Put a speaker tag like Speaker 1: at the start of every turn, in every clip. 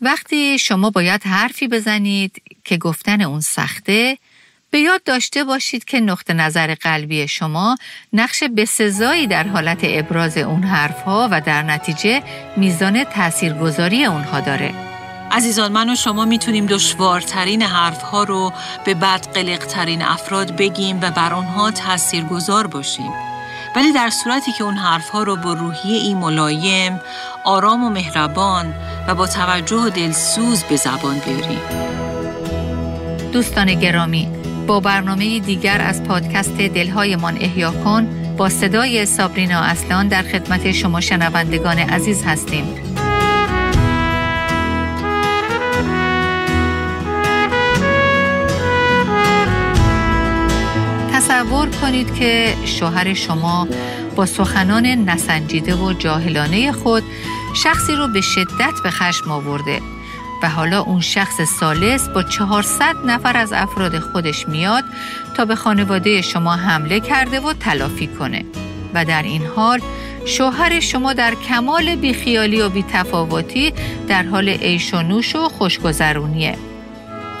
Speaker 1: وقتی شما باید حرفی بزنید که گفتن اون سخته به یاد داشته باشید که نقطه نظر قلبی شما نقش بسزایی در حالت ابراز اون حرفها و در نتیجه میزان تاثیرگذاری اونها داره.
Speaker 2: عزیزان من و شما می‌تونیم دشوارترین حرفها رو به بد ترین افراد بگیم و بر آنها تاثیرگذار باشیم. ولی در صورتی که اون حرفها رو با روحیه ای ملایم، آرام و مهربان و با توجه و دلسوز به زبان بیاریم.
Speaker 1: دوستان گرامی با برنامه دیگر از پادکست دلهایمان احیا کن با صدای سابرینا اصلان در خدمت شما شنوندگان عزیز هستیم. تصور کنید که شوهر شما با سخنان نسنجیده و جاهلانه خود شخصی رو به شدت به خشم آورده و حالا اون شخص سالس با 400 نفر از افراد خودش میاد تا به خانواده شما حمله کرده و تلافی کنه. و در این حال شوهر شما در کمال بیخیالی و بیتفاوتی در حال عیش و نوش و خوشگذرونیه.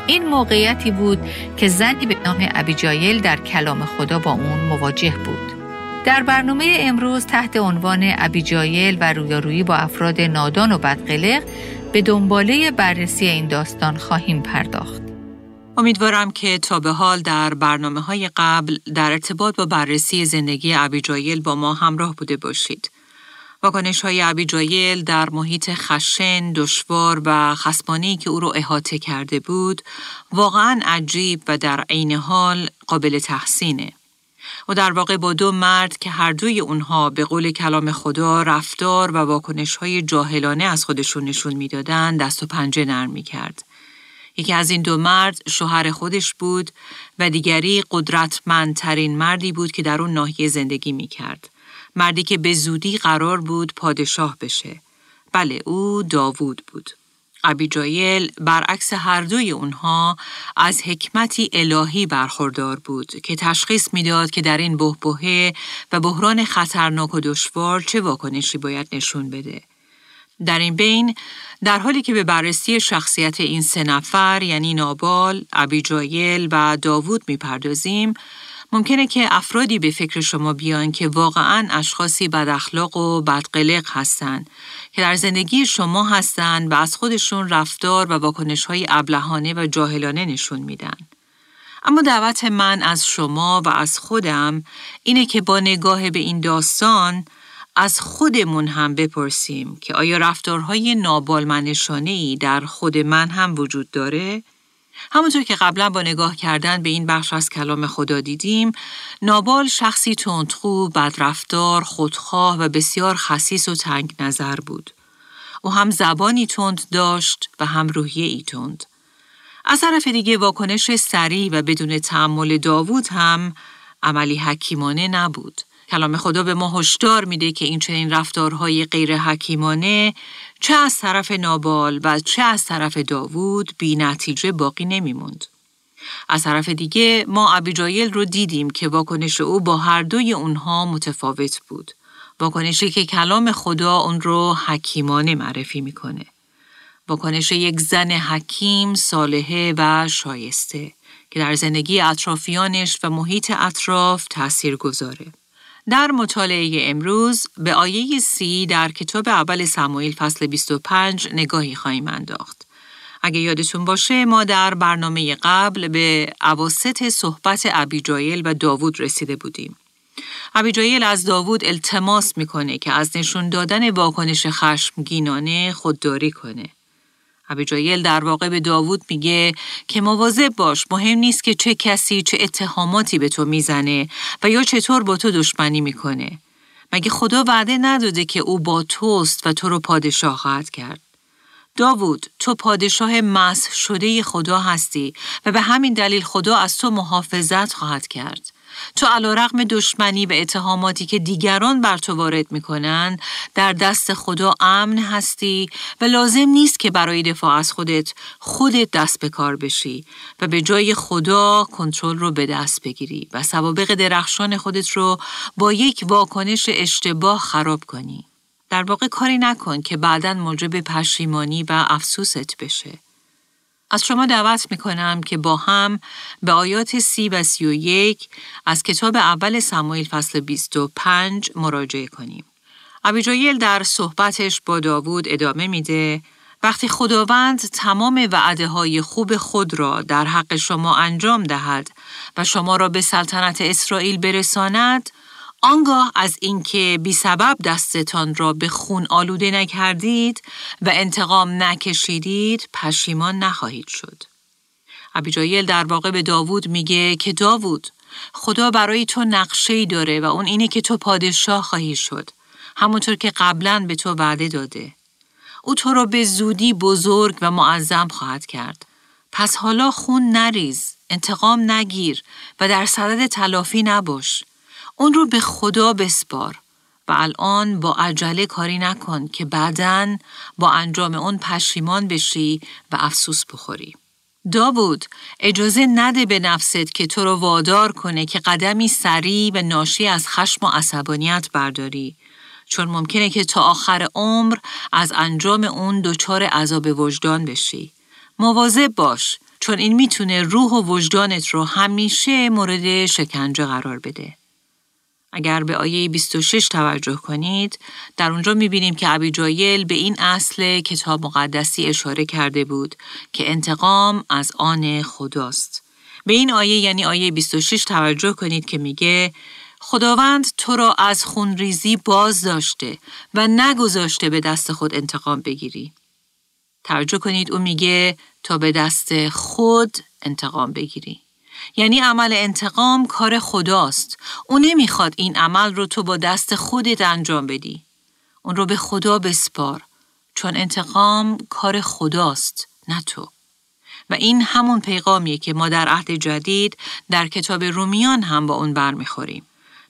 Speaker 1: این موقعیتی بود که زنی به نام ابیجایل در کلام خدا با اون مواجه بود در برنامه امروز تحت عنوان ابیجایل و رویارویی با افراد نادان و بدقلق به دنباله بررسی این داستان خواهیم پرداخت.
Speaker 2: امیدوارم که تا به حال در برنامه های قبل در ارتباط با بررسی زندگی ابیجایل با ما همراه بوده باشید. واکنش های ابیجایل در محیط خشن، دشوار و خسمانی که او را احاطه کرده بود واقعا عجیب و در عین حال قابل تحسینه. و در واقع با دو مرد که هر دوی اونها به قول کلام خدا رفتار و واکنش های جاهلانه از خودشون نشون می‌دادن دست و پنجه نرم می کرد. یکی از این دو مرد شوهر خودش بود و دیگری قدرتمندترین مردی بود که در اون ناحیه زندگی می کرد. مردی که به زودی قرار بود پادشاه بشه. بله او داوود بود. ابیجایل برعکس هر دوی اونها از حکمتی الهی برخوردار بود که تشخیص می‌داد که در این بهبهه و بحران خطرناک و دشوار چه واکنشی باید نشون بده. در این بین در حالی که به بررسی شخصیت این سه نفر یعنی نابال، ابیجایل و داوود می‌پردازیم ممکنه که افرادی به فکر شما بیان که واقعا اشخاصی بد اخلاق و بدقلق هستند که در زندگی شما هستند و از خودشون رفتار و واکنش های ابلهانه و جاهلانه نشون میدن. اما دعوت من از شما و از خودم اینه که با نگاه به این داستان از خودمون هم بپرسیم که آیا رفتارهای نابالمنشانه ای در خود من هم وجود داره؟ همونطور که قبلا با نگاه کردن به این بخش از کلام خدا دیدیم، نابال شخصی تندخو، بدرفتار، خودخواه و بسیار خصیص و تنگ نظر بود. او هم زبانی تند داشت و هم روحیه ای تند. از طرف دیگه واکنش سریع و بدون تعمل داوود هم عملی حکیمانه نبود. کلام خدا به ما هشدار میده که این چنین رفتارهای غیر حکیمانه چه از طرف نابال و چه از طرف داوود بی نتیجه باقی نمیموند. از طرف دیگه ما ابیجایل رو دیدیم که واکنش او با هر دوی اونها متفاوت بود. واکنشی که کلام خدا اون رو حکیمانه معرفی می‌کنه. واکنش یک زن حکیم، صالحه و شایسته که در زندگی اطرافیانش و محیط اطراف تأثیر گذاره. در مطالعه امروز به آیه سی در کتاب اول سموئیل فصل 25 نگاهی خواهیم انداخت. اگه یادتون باشه ما در برنامه قبل به عواست صحبت ابیجایل و داوود رسیده بودیم. ابیجایل از داوود التماس می‌کنه که از نشون دادن واکنش خشمگینانه خودداری کنه. ابیجایل در واقع به داوود میگه که مواظب باش مهم نیست که چه کسی چه اتهاماتی به تو می‌زنه و یا چطور با تو دشمنی می‌کنه. مگه خدا وعده نداده که او با توست و تو رو پادشاه خواهد کرد. داوود تو پادشاه مسح شده خدا هستی و به همین دلیل خدا از تو محافظت خواهد کرد. تو علا رقم دشمنی و اتهاماتی که دیگران بر تو وارد می‌کنن در دست خدا امن هستی و لازم نیست که برای دفاع از خودت خودت دست به کار بشی و به جای خدا کنترل رو به دست بگیری و سوابق درخشان خودت رو با یک واکنش اشتباه خراب کنی. در واقع کاری نکن که بعدا موجب پشیمانی و افسوست بشه. از شما دعوت می کنم که با هم به آیات سی و سی و یک از کتاب اول سمایل فصل 25 مراجعه کنیم. ابیجایل در صحبتش با داوود ادامه میده وقتی خداوند تمام وعده های خوب خود را در حق شما انجام دهد و شما را به سلطنت اسرائیل برساند آنگاه از اینکه بی سبب دستتان را به خون آلوده نکردید و انتقام نکشیدید پشیمان نخواهید شد. ابیجایل در واقع به داوود میگه که داوود خدا برای تو نقشه داره و اون اینه که تو پادشاه خواهی شد. همونطور که قبلا به تو وعده داده. او تو را به زودی بزرگ و معظم خواهد کرد. پس حالا خون نریز، انتقام نگیر و در صدد تلافی نباش. اون رو به خدا بسپار و الان با عجله کاری نکن که بعدا با انجام اون پشیمان بشی و افسوس بخوری. داوود اجازه نده به نفست که تو رو وادار کنه که قدمی سریع و ناشی از خشم و عصبانیت برداری چون ممکنه که تا آخر عمر از انجام اون دچار عذاب وجدان بشی. مواظب باش چون این می‌تونه روح و وجدانت رو همیشه مورد شکنجه قرار بده. اگر به آیه 26 توجه کنید، در اونجا می‌بینیم که ابی به این اصل کتاب مقدسی اشاره کرده بود که انتقام از آن خداست. به این آیه یعنی آیه 26 توجه کنید که میگه خداوند تو را از خونریزی باز داشته و نگذاشته به دست خود انتقام بگیری. توجه کنید او میگه تا به دست خود انتقام بگیری. یعنی عمل انتقام کار خداست. او نمی‌خواد این عمل رو تو با دست خودت انجام بدی. اون رو به خدا بسپار چون انتقام کار خداست نه تو. و این همون پیغامیه که ما در عهد جدید در کتاب رومیان هم با اون برمیخوریم.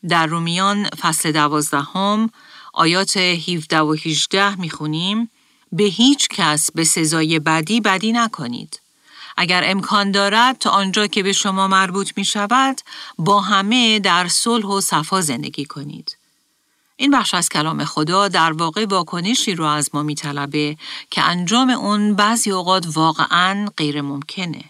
Speaker 2: در رومیان فصل دوازدهم آیات 17 و 18 می‌خونیم به هیچ کس به سزای بدی بدی نکنید. اگر امکان دارد تا آنجا که به شما مربوط می شود با همه در صلح و صفا زندگی کنید. این بخش از کلام خدا در واقع واکنشی رو از ما میطلبه که انجام اون بعضی اوقات واقعا غیر ممکنه.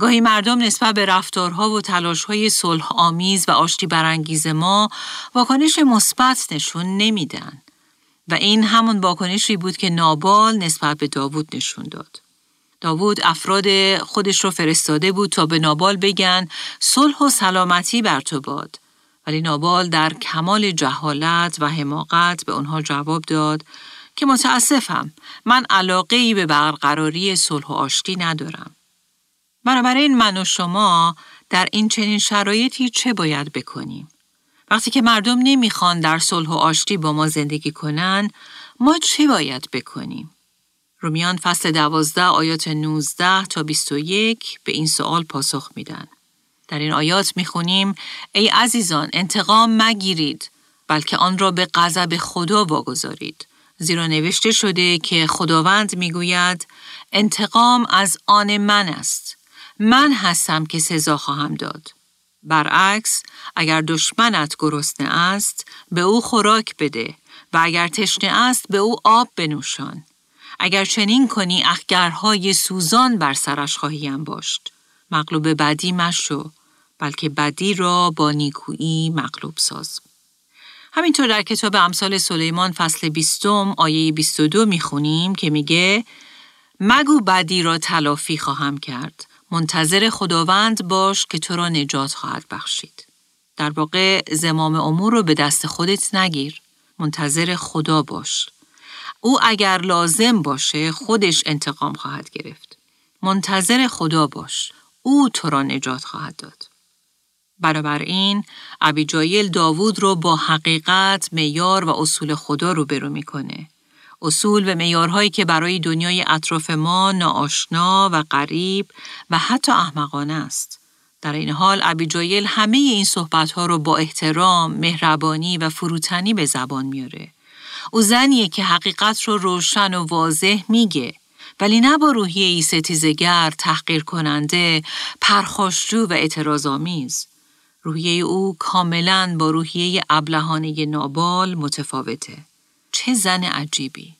Speaker 2: گاهی مردم نسبت به رفتارها و تلاشهای صلح آمیز و آشتی برانگیز ما واکنش مثبت نشون نمیدن و این همون واکنشی بود که نابال نسبت به داوود نشون داد. داوود افراد خودش رو فرستاده بود تا به نابال بگن صلح و سلامتی بر تو باد. ولی نابال در کمال جهالت و حماقت به اونها جواب داد که متاسفم من علاقه ای به برقراری صلح و آشتی ندارم. بنابراین من و شما در این چنین شرایطی چه باید بکنیم؟ وقتی که مردم نمی‌خوان در صلح و آشتی با ما زندگی کنن، ما چه باید بکنیم؟ رومیان فصل دوازده آیات 19 تا 21 به این سوال پاسخ میدن. در این آیات می‌خونیم ای عزیزان انتقام مگیرید بلکه آن را به غضب خدا واگذارید. زیرا نوشته شده که خداوند می‌گوید انتقام از آن من است. من هستم که سزا خواهم داد. برعکس اگر دشمنت گرسنه است به او خوراک بده و اگر تشنه است به او آب بنوشان. اگر چنین کنی اخگرهای سوزان بر سرش خواهیم باشد. مغلوب بدی مشو بلکه بدی را با نیکویی مغلوب ساز. همینطور در کتاب امثال سلیمان فصل بیستم آیه 22 می‌خونیم که میگه مگو بدی را تلافی خواهم کرد منتظر خداوند باش که تو را نجات خواهد بخشید. در واقع زمام امور رو به دست خودت نگیر. منتظر خدا باش. او اگر لازم باشه خودش انتقام خواهد گرفت. منتظر خدا باش. او تو را نجات خواهد داد. این ابیجایل داوود رو با حقیقت، میار و اصول خدا رو برو می‌کنه. اصول و میارهایی که برای دنیای اطراف ما ناآشنا و غریب و حتی احمقانه است. در این حال ابیجایل همه این صحبتها رو با احترام، مهربانی و فروتنی به زبان میاره. او زنیه که حقیقت رو روشن و واضح میگه ولی نه با روحیه ای ستیزگر، تحقیر کننده، پرخاشجو و اعتراضآمیز. روحیه او کاملا با روحیه ابلهانه نابال متفاوته. چه زن عجیبی.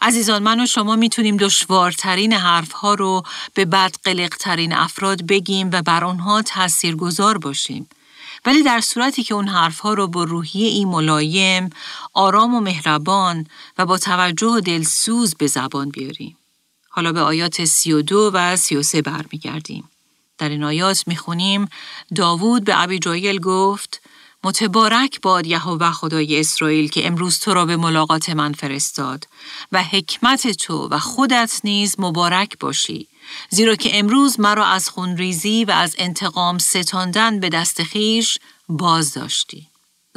Speaker 2: عزیزان من و شما می‌تونیم دشوارترین حرفها رو به بد قلقترین افراد بگیم و بر آنها تأثیر گذار باشیم. ولی در صورتی که اون حرفها رو با روحیه ای ملایم، آرام و مهربان و با توجه و دلسوز به زبان بیاریم. حالا به آیات 32 و 33 برمیگردیم. در این آیات می‌خونیم داوود به ابی جایل گفت متبارک باد یهوه خدای اسرائیل که امروز تو را به ملاقات من فرستاد و حکمت تو و خودت نیز مبارک باشی زیرا که امروز مرا از خونریزی و از انتقام ستاندن به دست خیش باز داشتی.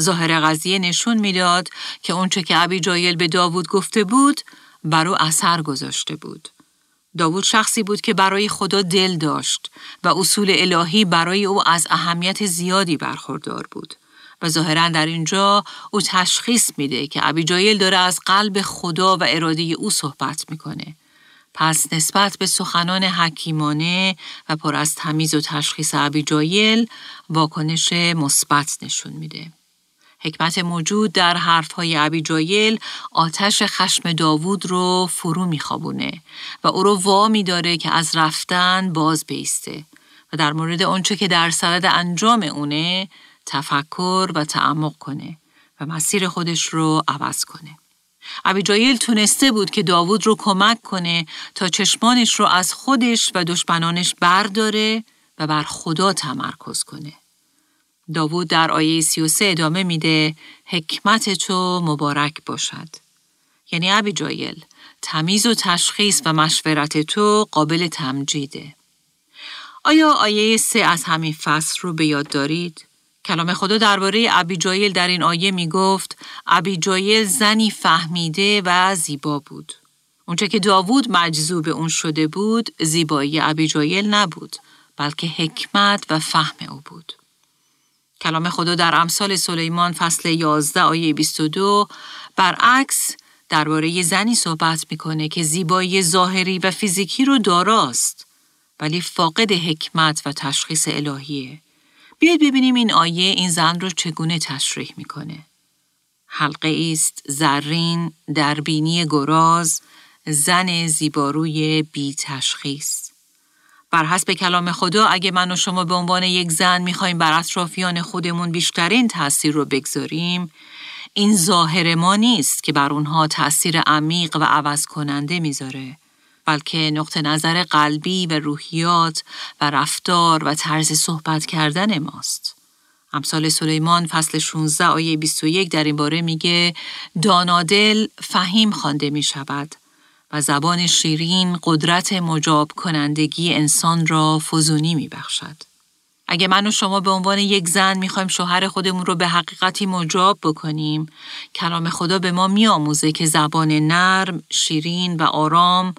Speaker 2: ظاهر قضیه نشون می‌داد که اونچه که ابی جایل به داوود گفته بود بر او اثر گذاشته بود. داوود شخصی بود که برای خدا دل داشت و اصول الهی برای او از اهمیت زیادی برخوردار بود. و ظاهرا در اینجا او تشخیص میده که ابیجایل داره از قلب خدا و اراده او صحبت می‌کنه. پس نسبت به سخنان حکیمانه و پر از تمیز و تشخیص ابیجایل واکنش مثبت نشون میده. حکمت موجود در حرفهای ابیجایل آتش خشم داوود رو فرو میخوابونه و او رو وا داره که از رفتن باز بیسته و در مورد آنچه که در سرد انجام اونه تفکر و تعمق کنه و مسیر خودش رو عوض کنه. ابیجایل تونسته بود که داوود رو کمک کنه تا چشمانش رو از خودش و دشمنانش برداره و بر خدا تمرکز کنه. داوود در آیه 33 ادامه میده حکمت تو مبارک باشد. یعنی ابیجایل تمیز و تشخیص و مشورت تو قابل تمجیده. آیا آیه سه از همین فصل رو به یاد دارید؟ کلام خدا درباره ابیجایل در این آیه می گفت ابیجایل زنی فهمیده و زیبا بود. اونچه که داوود مجذوب اون شده بود زیبایی ابیجایل نبود بلکه حکمت و فهم او بود. کلام خدا در امثال سلیمان فصل 11 آیه 22 برعکس درباره زنی صحبت می‌کنه که زیبایی ظاهری و فیزیکی رو داراست ولی فاقد حکمت و تشخیص الهیه. بیاید ببینیم این آیه این زن رو چگونه تشریح می‌کنه. حلقه است زرین در بینی گراز زن زیباروی بی تشخیص. بر حسب کلام خدا اگه من و شما به عنوان یک زن می‌خوایم بر اطرافیان خودمون بیشترین تاثیر رو بگذاریم این ظاهر ما نیست که بر اونها تاثیر عمیق و عوض کننده می‌ذاره بلکه نقطه نظر قلبی و روحیات و رفتار و طرز صحبت کردن ماست. امثال سلیمان فصل 16 آیه 21 در این باره میگه دانادل فهیم خوانده می شود و زبان شیرین قدرت مجاب کنندگی انسان را فزونی می بخشد. اگه من و شما به عنوان یک زن می‌خوایم شوهر خودمون رو به حقیقتی مجاب بکنیم، کلام خدا به ما میآموزه که زبان نرم، شیرین و آرام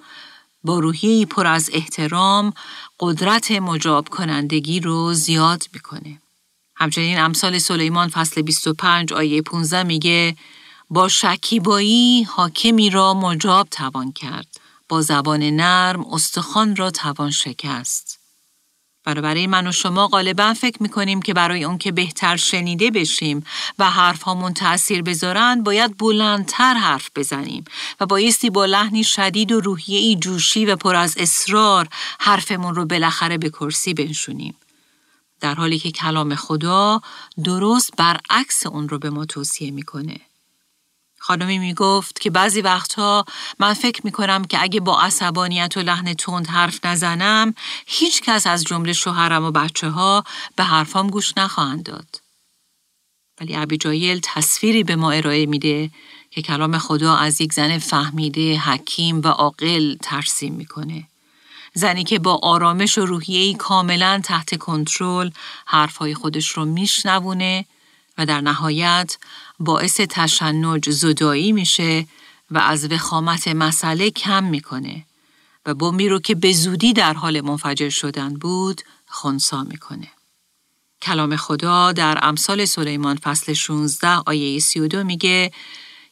Speaker 2: با روحی پر از احترام قدرت مجاب کنندگی رو زیاد می‌کنه. همچنین امثال سلیمان فصل 25 آیه 15 میگه با شکیبایی حاکمی را مجاب توان کرد. با زبان نرم استخوان را توان شکست. برای من و شما غالبا فکر می‌کنیم که برای اون که بهتر شنیده بشیم و حرف هامون تأثیر بذارن باید بلندتر حرف بزنیم و بایستی با لحنی شدید و روحیه جوشی و پر از اصرار حرفمون رو بالاخره به کرسی بنشونیم. در حالی که کلام خدا درست برعکس اون رو به ما توصیه می‌کنه. خانمی می گفت که بعضی وقتها من فکر می کنم که اگه با عصبانیت و لحن تند حرف نزنم هیچ کس از جمله شوهرم و بچه ها به حرفام گوش نخواهند داد. ولی ابیجایل تصویری به ما ارائه میده که کلام خدا از یک زن فهمیده، حکیم و عاقل ترسیم می‌کنه. زنی که با آرامش و روحیه‌ای کاملا تحت کنترل حرفهای خودش رو میشنوونه و در نهایت باعث تشنج زدایی میشه و از وخامت مسئله کم می‌کنه و بمبی رو که به زودی در حال منفجر شدن بود خونسا می‌کنه. کلام خدا در امثال سلیمان فصل 16 آیه 32 میگه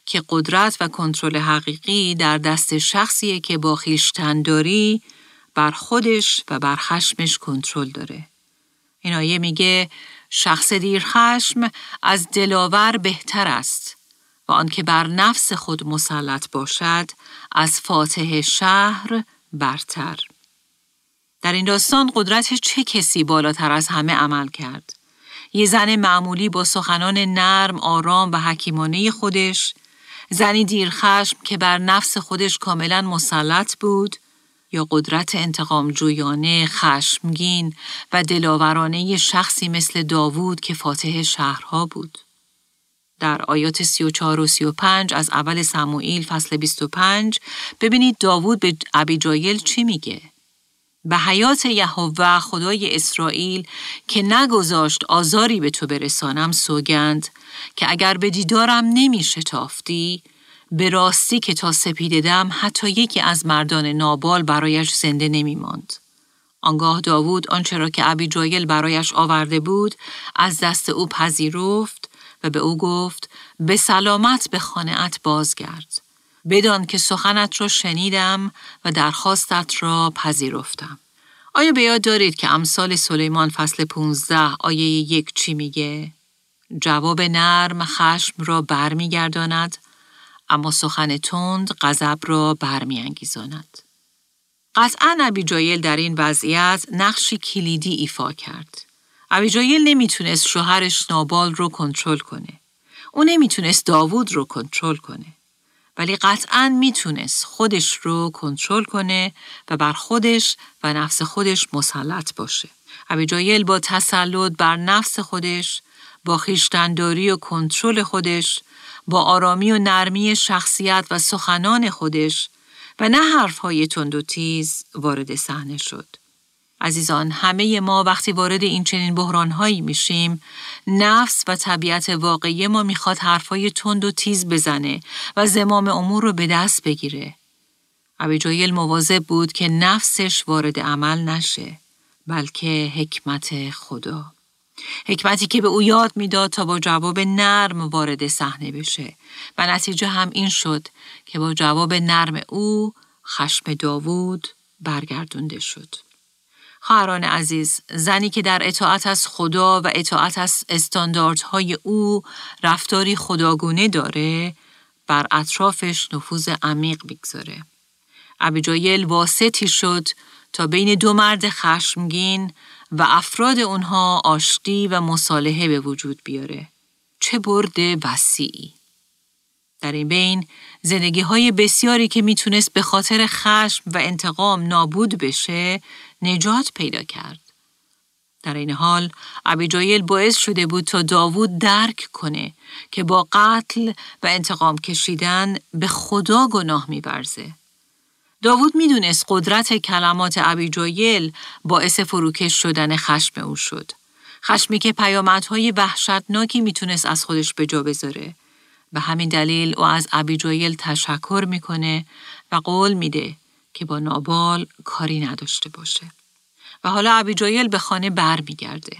Speaker 2: که قدرت و کنترل حقیقی در دست شخصیه که با خیشتنداری بر خودش و بر خشمش کنترل داره. این آیه میگه شخص دیر خشم از دلاور بهتر است و آنکه بر نفس خود مسلط باشد از فاتح شهر برتر. در این داستان قدرت چه کسی بالاتر از همه عمل کرد؟ یه زن معمولی با سخنان نرم، آرام و حکیمانه خودش، زنی دیرخشم که بر نفس خودش کاملا مسلط بود، یا قدرت انتقام جویانه، خشمگین و دلاورانه شخصی مثل داوود که فاتح شهرها بود. در آیات 34 و 35 از اول سموئیل فصل 25 ببینید داوود به ابیجایل چی میگه؟ به حیات یهوه خدای اسرائیل که نگذاشت آزاری به تو برسانم سوگند که اگر به دیدارم نمی شتافتی به راستی که تا سپیددم حتی یکی از مردان نابال برایش زنده نمی ماند. آنگاه داوود آنچه را که ابی جایل برایش آورده بود از دست او پذیرفت و به او گفت به سلامت به خانهات بازگرد. بدان که سخنت را شنیدم و درخواستت را پذیرفتم. آیا به یاد دارید که امثال سلیمان فصل 15 آیه یک چی میگه؟ جواب نرم خشم را برمیگرداند اما سخن تند غضب را برمیانگیزاند. قطعا ابیجایل در این وضعیت نقشی کلیدی ایفا کرد. ابیجایل نمی‌تونست شوهرش نابال رو کنترل کنه. او نمی‌تونست داوود رو کنترل کنه. ولی قطعا می‌تونست خودش رو کنترل کنه و بر خودش و نفس خودش مسلط باشه. ابیجایل با تسلط بر نفس خودش، با خیشتنداری و کنترل خودش با آرامی و نرمی شخصیت و سخنان خودش و نه حرفهای تند و تیز وارد صحنه شد. عزیزان همه ما وقتی وارد این چنین بحرانهایی میشیم نفس و طبیعت واقعی ما می‌خواد حرفهای تند و تیز بزنه و زمام امور رو به دست بگیره. ابی مواظب بود که نفسش وارد عمل نشه بلکه حکمت خدا. حکمتی که به او یاد می‌داد تا با جواب نرم وارد صحنه بشه و نتیجه هم این شد که با جواب نرم او خشم داوود برگردونده شد. خواهران عزیز، زنی که در اطاعت از خدا و اطاعت از استانداردهای او رفتاری خداگونه داره، بر اطرافش نفوذ عمیق بگذاره. ابیجایل واسطی شد تا بین دو مرد خشمگین و افراد اونها آشتی و مصالحه به وجود بیاره. چه برد وسیعی. در این بین زندگی های بسیاری که می‌تونست به خاطر خشم و انتقام نابود بشه نجات پیدا کرد. در این حال ابیجایل باعث شده بود تا داوود درک کنه که با قتل و انتقام کشیدن به خدا گناه میبرزه. داوود می‌دونست قدرت کلمات ابیجایل باعث فروکش شدن خشم او شد. خشمی که پیامدهای وحشتناکی می‌تونست از خودش به جا بذاره. به همین دلیل او از ابیجایل تشکر می‌کنه و قول میده که با نابال کاری نداشته باشه. و حالا ابیجایل به خانه بر میگرده.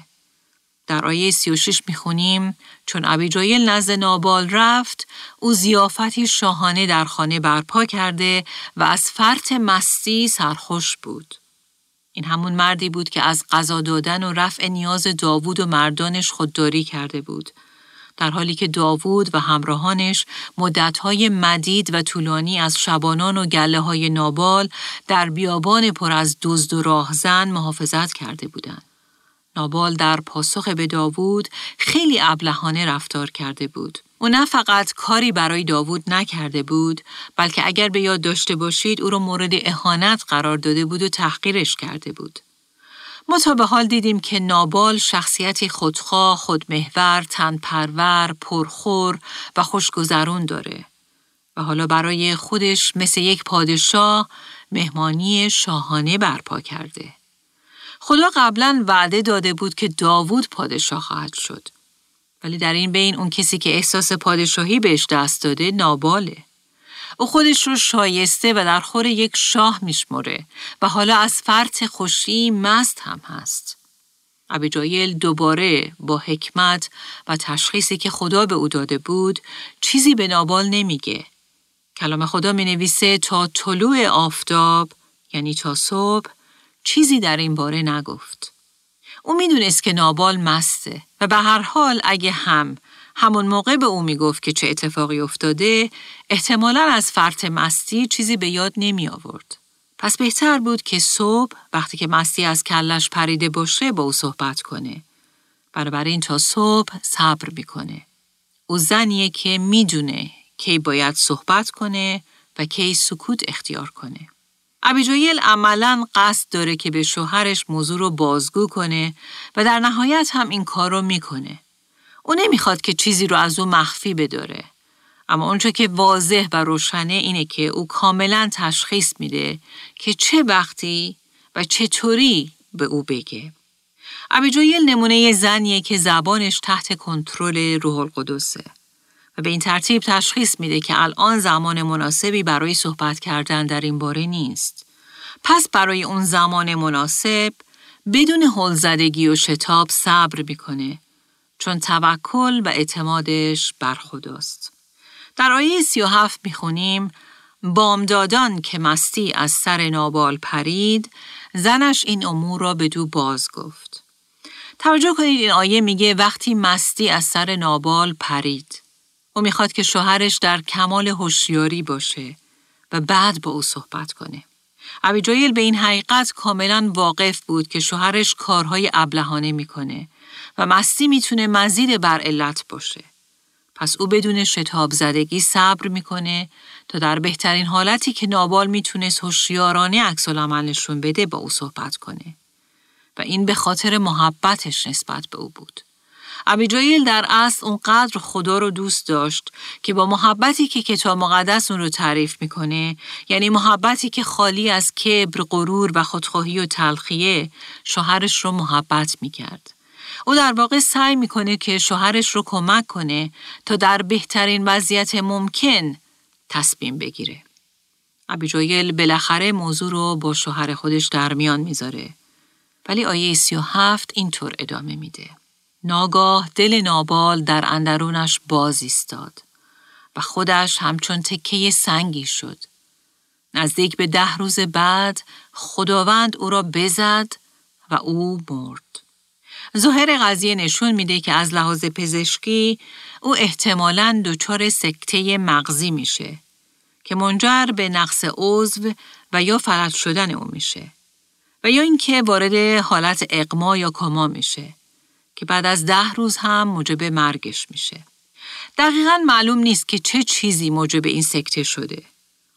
Speaker 2: در آیه 36 می‌خونیم چون ابیجایل نزد نابال رفت او زیافتی شاهانه در خانه برپا کرده و از فرط مستی سرخوش بود. این همون مردی بود که از غذا دادن و رفع نیاز داوود و مردانش خودداری کرده بود. در حالی که داوود و همراهانش مدتهای مدید و طولانی از شبانان و گله های نابال در بیابان پر از دزد و راهزن محافظت کرده بودند. نابال در پاسخ به داوود خیلی ابلهانه رفتار کرده بود. او نه فقط کاری برای داوود نکرده بود بلکه اگر به یاد داشته باشید او را مورد اهانت قرار داده بود و تحقیرش کرده بود. ما تا به حال دیدیم که نابال شخصیتی خودخواه، خودمهور، تنپرور، پرخور و خوشگذرون داره و حالا برای خودش مثل یک پادشاه مهمانی شاهانه برپا کرده. خدا قبلا وعده داده بود که داوود پادشاه خواهد شد. ولی در این بین اون کسی که احساس پادشاهی بهش دست داده ناباله. او خودش رو شایسته و در خور یک شاه میشمره و حالا از فرط خوشی مست هم هست. ابیجایل دوباره با حکمت و تشخیصی که خدا به او داده بود چیزی به نابال نمیگه. کلام خدا می نویسه تا طلوع آفتاب یعنی تا صبح چیزی در این باره نگفت. او می‌دونست که نابال مسته و به هر حال اگه هم همون موقع به او می‌گفت که چه اتفاقی افتاده احتمالا از فرط مستی چیزی به یاد نمی آورد. پس بهتر بود که صبح وقتی که مستی از کلش پریده باشه با او صحبت کنه. این تا صبح صبر می‌کنه. او زنیه که می‌دونه کی باید صحبت کنه و کی سکوت اختیار کنه. ابیجایل عملا قصد داره که به شوهرش موضوع رو بازگو کنه و در نهایت هم این کار رو می‌کنه. او نمی‌خواد که چیزی رو از او مخفی بداره. اما اونچه که واضح و روشنه اینه که او کاملا تشخیص میده که چه وقتی و چطوری به او بگه. ابیجایل نمونه زنیه که زبانش تحت کنترل روح القدسه و به این ترتیب تشخیص میده که الان زمان مناسبی برای صحبت کردن در این باره نیست. پس برای اون زمان مناسب بدون هلزدگی و شتاب صبر می‌کنه چون توکل و اعتمادش بر خداست. در آیه 37 می‌خونیم بامدادان که مستی از سر نابال پرید زنش این امور را به دو باز گفت. توجه کنید این آیه میگه وقتی مستی از سر نابال پرید. او می‌خواد که شوهرش در کمال هوشیاری باشه و بعد با او صحبت کنه. ابی به این حقیقت کاملا واقف بود که شوهرش کارهای ابلهانه می‌کنه و مستی می‌تونه مزید بر علت باشه. پس او بدون شتاب زدگی صبر می‌کنه تا در بهترین حالتی که نابال می‌تونست هوشیارانه عکس نشون بده با او صحبت کنه. و این به خاطر محبتش نسبت به او بود. ابیجایل در اصل اونقدر خدا رو دوست داشت که با محبتی که کتاب مقدس اون رو تعریف می‌کنه یعنی محبتی که خالی از کبر، غرور و خودخواهی و تلخیه شوهرش رو محبت می‌کرد. او در واقع سعی می‌کنه که شوهرش رو کمک کنه تا در بهترین وضعیت ممکن تصمیم بگیره. ابیجایل بالاخره موضوع رو با شوهر خودش در میان می‌ذاره. ولی آیه سی و هفت اینطور ادامه میده. ناگاه دل نابال در اندرونش باز ایستاد و خودش همچون تکه سنگی شد. نزدیک به ده روز بعد خداوند او را بزد و او مرد. ظاهر قضیه نشون میده که از لحاظ پزشکی او احتمالاً دچار سکته مغزی میشه که منجر به نقص عضو و یا فلج شدن او میشه. و یا اینکه وارد حالت اقما یا کما میشه که بعد از ده روز هم موجب مرگش میشه. دقیقا معلوم نیست که چه چیزی موجب این سکته شده.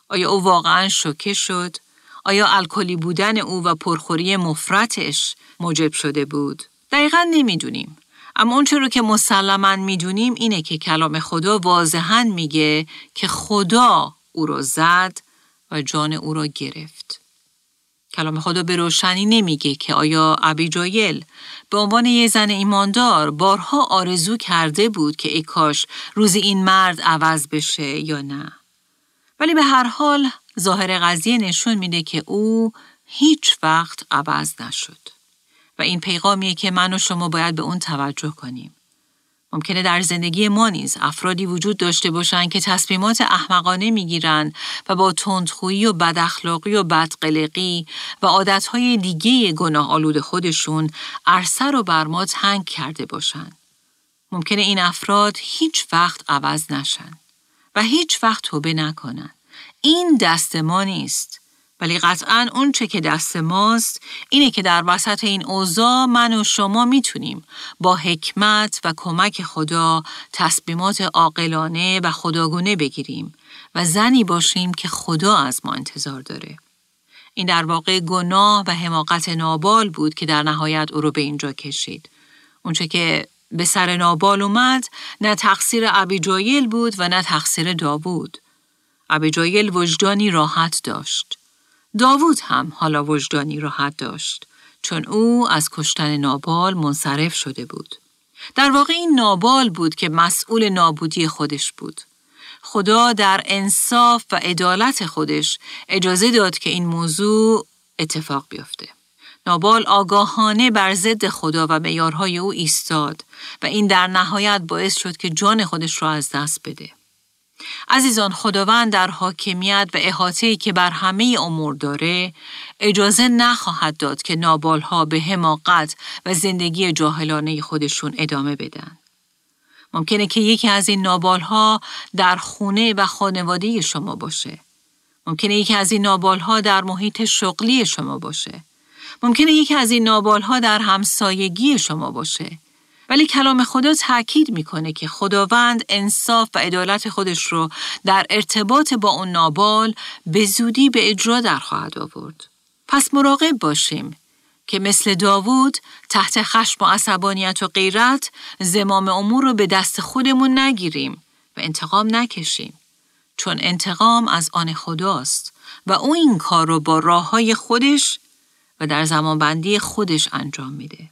Speaker 2: آیا او واقعا شوکه شد؟ آیا الکلی بودن او و پرخوری مفرتش موجب شده بود؟ دقیقا نمی‌دونیم. اما اونچه رو که مسلما می‌دونیم اینه که کلام خدا واضحا میگه که خدا او رو زد و جان او را گرفت. کلام خدا به روشنی نمیگه که آیا ابیجایل به عنوان یه زن ایماندار بارها آرزو کرده بود که ای کاش روزی این مرد عوض بشه یا نه. ولی به هر حال ظاهر قضیه نشون میده که او هیچ وقت عوض نشد. و این پیغامیه که من و شما باید به اون توجه کنیم. ممکنه در زندگی ما نیز افرادی وجود داشته باشند که تصمیمات احمقانه می‌گیرند و با تندخویی و بداخلاقی و بدقلقی و عادتهای دیگه گناه آلود خودشون عرصه رو بر ما تنگ کرده باشند. ممکنه این افراد هیچ وقت عوض نشن و هیچ وقت توبه نکنن. این دست ما نیست. ولی قطعا اون چه که دست ماست اینه که در وسط این اوضاع من و شما می‌تونیم با حکمت و کمک خدا تصمیمات عاقلانه و خداگونه بگیریم و زنی باشیم که خدا از ما انتظار داره. این در واقع گناه و حماقت نابال بود که در نهایت او رو به اینجا کشید. اونچه که به سر نابال اومد نه تقصیر ابیجایل بود و نه تقصیر داوود. ابیجایل وجدانی راحت داشت. داوود هم حالا وجدانی راحت داشت چون او از کشتن نابال منصرف شده بود. در واقع این نابال بود که مسئول نابودی خودش بود. خدا در انصاف و عدالت خودش اجازه داد که این موضوع اتفاق بیفته. نابال آگاهانه بر ضد خدا و معیارهای او ایستاد و این در نهایت باعث شد که جان خودش را از دست بده. عزیزان خداوند در حاکمیت و احاطه‌ای که بر همه امور داره اجازه نخواهد داد که نابالها به حماقت و زندگی جاهلانه خودشون ادامه بدن. ممکنه که یکی از این نابالها در خونه و خانواده شما باشه. ممکنه یکی از این نابالها در محیط شغلی شما باشه. ممکنه یکی از این نابالها در همسایگی شما باشه. ولی کلام خدا تاکید می‌کنه که خداوند انصاف و عدالت خودش رو در ارتباط با اون نابال به زودی به اجرا در خواهد آورد. پس مراقب باشیم که مثل داوود تحت خشم و عصبانیت و غیرت زمام امور رو به دست خودمون نگیریم و انتقام نکشیم. چون انتقام از آن خداست و او این کار رو با راه های خودش و در زمانبندی خودش انجام میده.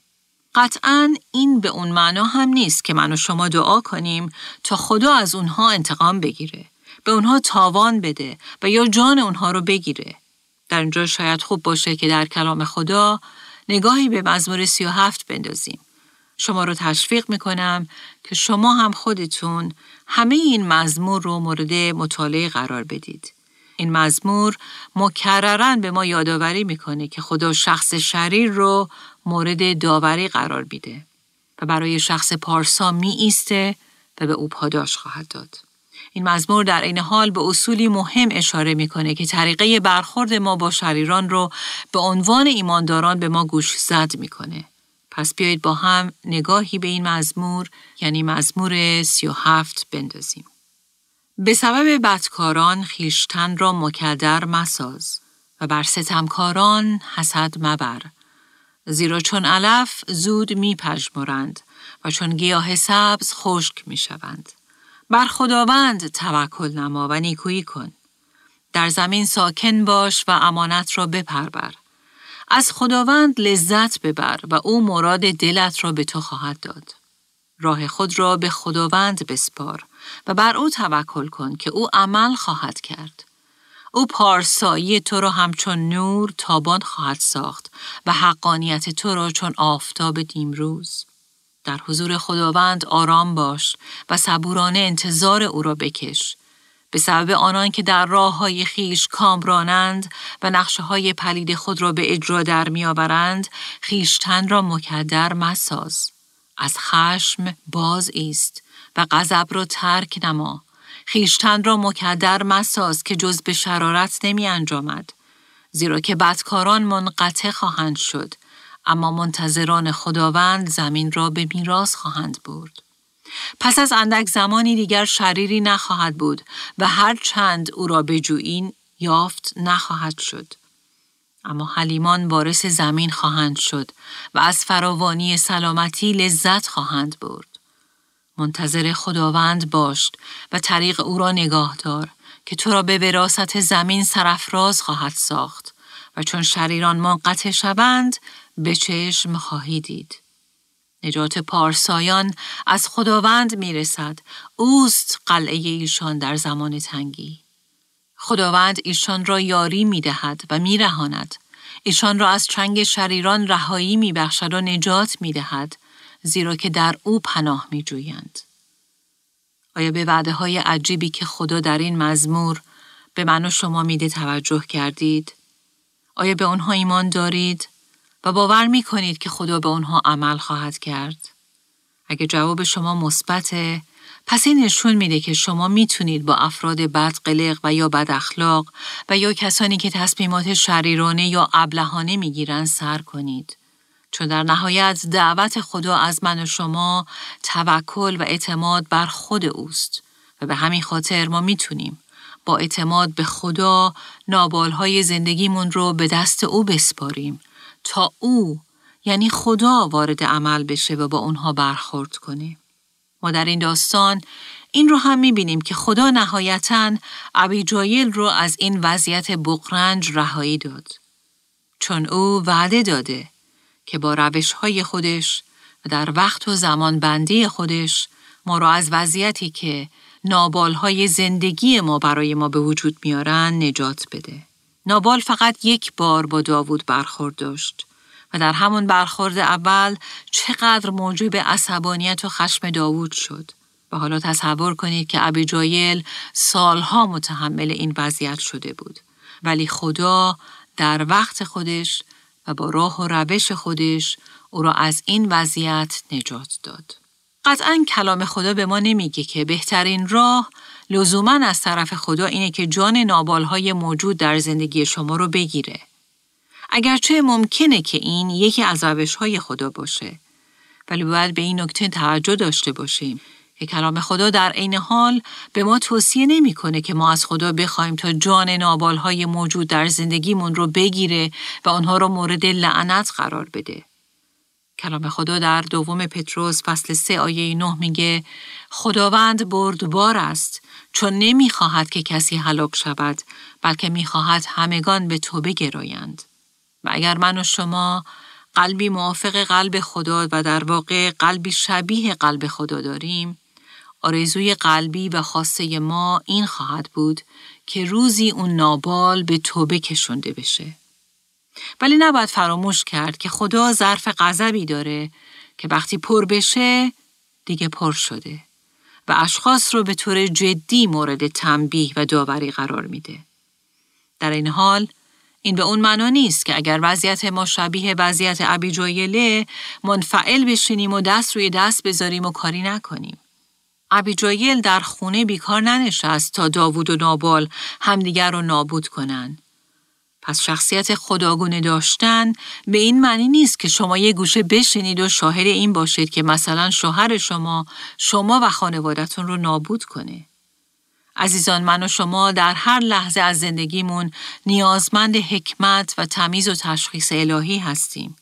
Speaker 2: قطعا این به اون معنا هم نیست که من و شما دعا کنیم تا خدا از اونها انتقام بگیره. به اونها تاوان بده و یا جان اونها رو بگیره. در اینجا شاید خوب باشه که در کلام خدا نگاهی به مزمور سی و هفت بندازیم. شما رو تشویق می‌کنم که شما هم خودتون همه این مزمور رو مورد مطالعه قرار بدید. این مزمور مکررن به ما یادآوری می‌کنه که خدا شخص شریر رو مورد داوری قرار میده و برای شخص پارسا می ایسته و به او پاداش خواهد داد. این مزمور در این حال به اصولی مهم اشاره می‌کنه که طریقه برخورد ما با شریران رو به عنوان ایمانداران به ما گوش زد می‌کنه. پس بیایید با هم نگاهی به این مزمور یعنی مزمور سی و هفت بندازیم. به سبب بدکاران خیشتن را مکدر مساز و بر ستمکاران حسد مبر. زیرا چون علف زود می و چون گیاه سبز خشک می شوند. بر خداوند توکل نما و نیکویی کن. در زمین ساکن باش و امانت را بپربر. از خداوند لذت ببر و او مراد دلت را به تو خواهد داد. راه خود را به خداوند بسپار و بر او توکل کن که او عمل خواهد کرد. او پارسایی تو را همچون نور تابان خواهد ساخت و حقانیت تو را چون آفتاب دیمروز. در حضور خداوند آرام باش و صبورانه انتظار او را بکش. به سبب آنان که در راه های خیش کامرانند و نقشه های پلید خود را به اجرا در میآورند خیشتن را مکدر مساز. از خشم باز ایست و غضب را ترک نما. خیشتن را مکدر مساز که جز به شرارت نمی انجامد. زیرا که بدکاران منقطع خواهند شد اما منتظران خداوند زمین را به میراث خواهند برد. پس از اندک زمانی دیگر شریری نخواهد بود و هر چند او را بجویین یافت نخواهد شد. اما حلیمان وارث زمین خواهند شد و از فراوانی سلامتی لذت خواهند برد. منتظر خداوند باش و طریق او را نگاه دار که تو را به وراست زمین سرفراز خواهد ساخت و چون شریران منقطع شوند به چشم خواهی دید. نجات پارسایان از خداوند می رسد. اوست قلعه ایشان در زمان تنگی. خداوند ایشان را یاری می دهد و می رهاند. ایشان را از چنگ شریران رهایی می بخشد و نجات می دهد. زیرا که در او پناه می جویند. آیا به وعده های عجیبی که خدا در این مزمور به من و شما میده توجه کردید؟ آیا به آنها ایمان دارید؟ و باور می کنید که خدا به آنها عمل خواهد کرد؟ اگه جواب شما مثبته پس این نشون میده که شما می‌تونید با افراد بد قلق و یا بد اخلاق و یا کسانی که تصمیمات شریرانه یا ابلهانه می‌گیرن سر کنید. چون در نهایت دعوت خدا از من و شما توکل و اعتماد بر خود اوست و به همین خاطر ما می‌تونیم با اعتماد به خدا نابالهای زندگیمون رو به دست او بسپاریم تا او یعنی خدا وارد عمل بشه و با اونها برخورد کنه. ما در این داستان این رو هم می‌بینیم که خدا نهایتا ابی جایل رو از این وضعیت بقرنج رهایی داد. چون او وعده داده که با روش های خودش و در وقت و زمان بندی خودش ما را از وضعیتی که نابال های زندگی ما برای ما به وجود میارن نجات بده. نابال فقط یک بار با داوود برخورد داشت و در همون برخورد اول چقدر موجب عصبانیت و خشم داوود شد. و حالا تصور کنید که ابی جایل سالها متحمل این وضعیت شده بود. ولی خدا در وقت خودش و با راه و روش خودش او را از این وضعیت نجات داد. قطعا کلام خدا به ما نمیگه که بهترین راه لزوما از طرف خدا اینه که جان نابالهای موجود در زندگی شما رو بگیره. اگرچه ممکنه که این یکی از های خدا باشه ولی باید به این نکته توجه داشته باشیم که کلام خدا در عین حال به ما توصیه نمی‌کنه که ما از خدا بخوایم تا جان نابالهای موجود در زندگیمون رو بگیره و آنها رو مورد لعنت قرار بده. کلام خدا در دوم پتروس فصل سه آیه نه میگه خداوند بردبار است چون نمی‌خواهد که کسی هلاک شود بلکه می‌خواهد همگان به توبه گرایند. و اگر من و شما قلبی موافق قلب خدا و در واقع قلبی شبیه قلب خدا داریم آرزوی قلبی و خواسته ما این خواهد بود که روزی اون نابال به توبه کشونده بشه. ولی نباید فراموش کرد که خدا ظرف غضبی داره که وقتی پر بشه دیگه پر شده و اشخاص رو به طور جدی مورد تنبیه و داوری قرار میده. در این حال این به اون معنا نیست که اگر وضعیت ما شبیه وضعیت ابیجایله منفعل بشینیم و دست روی دست بذاریم و کاری نکنیم. ابیجایل در خونه بیکار ننشست تا داوود و نابال همدیگر رو نابود کنن. پس شخصیت خداگونه داشتن به این معنی نیست که شما یه گوشه بشینید و شاهد این باشید که مثلا شوهر شما شما و خانوادتون رو نابود کنه. عزیزان من و شما در هر لحظه از زندگیمون نیازمند حکمت و تمیز و تشخیص الهی هستیم.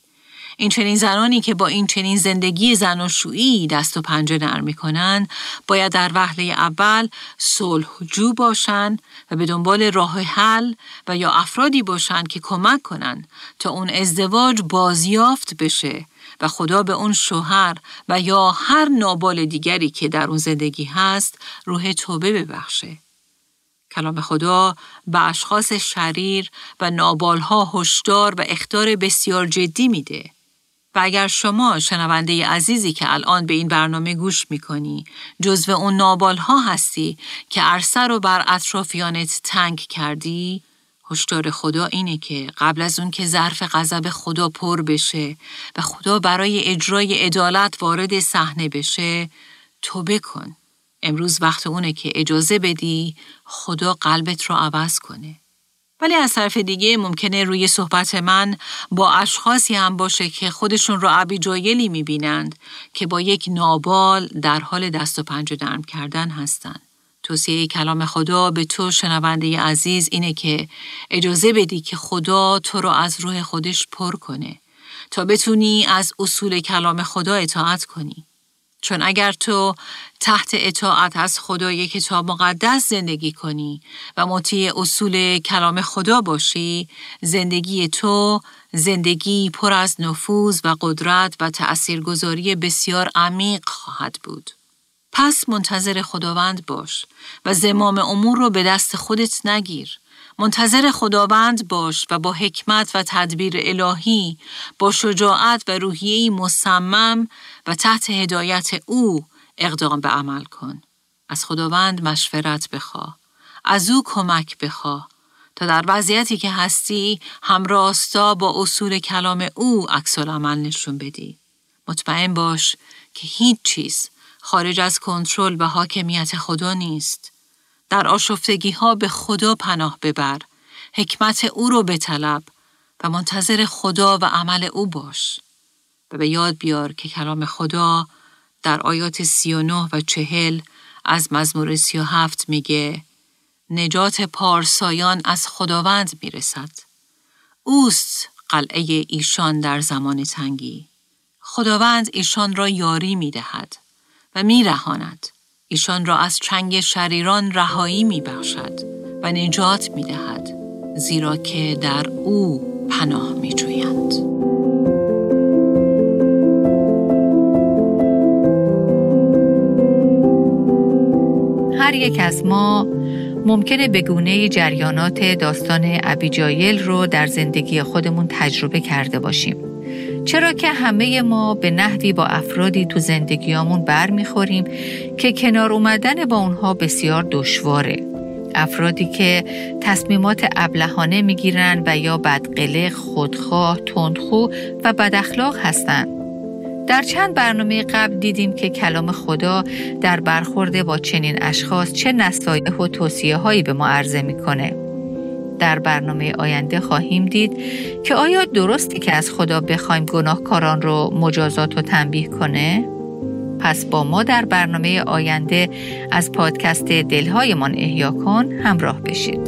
Speaker 2: این چنین زنانی که با این چنین زندگی زن شویی دست و پنجه نرم می‌کنن باید در وهله اول صلحجو باشند و به دنبال راه حل و یا افرادی باشند که کمک کنند تا اون ازدواج بازیافت بشه و خدا به اون شوهر و یا هر نابال دیگری که در اون زندگی هست روح توبه ببخشه. کلام خدا به اشخاص شریر و نابالها هشدار و اختار بسیار جدی میده. و اگر شما شنونده عزیزی که الان به این برنامه گوش می‌کنی جزو اون نابالها هستی که عرصه رو بر اطرافیانت تنگ کردی هشدار خدا اینه که قبل از اون که ظرف غضب خدا پر بشه و خدا برای اجرای عدالت وارد صحنه بشه توبه کن. امروز وقت اونه که اجازه بدی خدا قلبت رو عوض کنه. ولی از طرف دیگه ممکنه روی صحبت من با اشخاصی هم باشه که خودشون رو عبی جایلی می‌بینند که با یک نابال در حال دست و پنجه درم کردن هستند. توصیه کلام خدا به تو شنونده عزیز اینه که اجازه بدی که خدا تو رو از روح خودش پر کنه تا بتونی از اصول کلام خدا اطاعت کنی. چون اگر تو تحت اطاعت از خدای کتاب مقدس زندگی کنی و مطیع اصول کلام خدا باشی، زندگی تو زندگی پر از نفوذ و قدرت و تأثیرگذاری بسیار عمیق خواهد بود. پس منتظر خداوند باش و زمام امور رو به دست خودت نگیر. منتظر خداوند باش و با حکمت و تدبیر الهی با شجاعت و روحیهی مصمم و تحت هدایت او اقدام به عمل کن. از خداوند مشورت بخواه. از او کمک بخواه تا در وضعیتی که هستی همراستا با اصول کلام او عکس عمل نشون بدی. مطمئن باش که هیچ چیز خارج از کنترل و حاکمیت خدا نیست. در آشفتگی ها به خدا پناه ببر، حکمت او رو بطلب و منتظر خدا و عمل او باش. و به یاد بیار که کلام خدا در آیات 39 و چهل از مزمور 37 میگه نجات پارسایان از خداوند می‌رسد. اوست قلعه ایشان در زمان تنگی. خداوند ایشان را یاری می‌دهد و میرهاند. ایشان را از چنگ شریران رهایی میبخشد و نجات می‌دهد زیرا که در او پناه میجویند.
Speaker 1: هر یک از ما ممکنه به گونه جریانات داستان ابیجایل رو در زندگی خودمون تجربه کرده باشیم. چرا که همه ما به نحوی با افرادی تو زندگیامون برمیخوریم که کنار اومدن با اونها بسیار دشواره. افرادی که تصمیمات ابلهانه می‌گیرن و یا بدقلق، خودخواه، تندخو و بداخلاق هستند. در چند برنامه قبل دیدیم که کلام خدا در برخورده با چنین اشخاص چه نصایح و توصیه هایی به ما عرضه می‌کنه. در برنامه آینده خواهیم دید که آیا درستی که از خدا بخوایم گناهکاران رو مجازات و تنبیه کنه؟ پس با ما در برنامه آینده از پادکست دلهایمان احیا کن همراه بشید.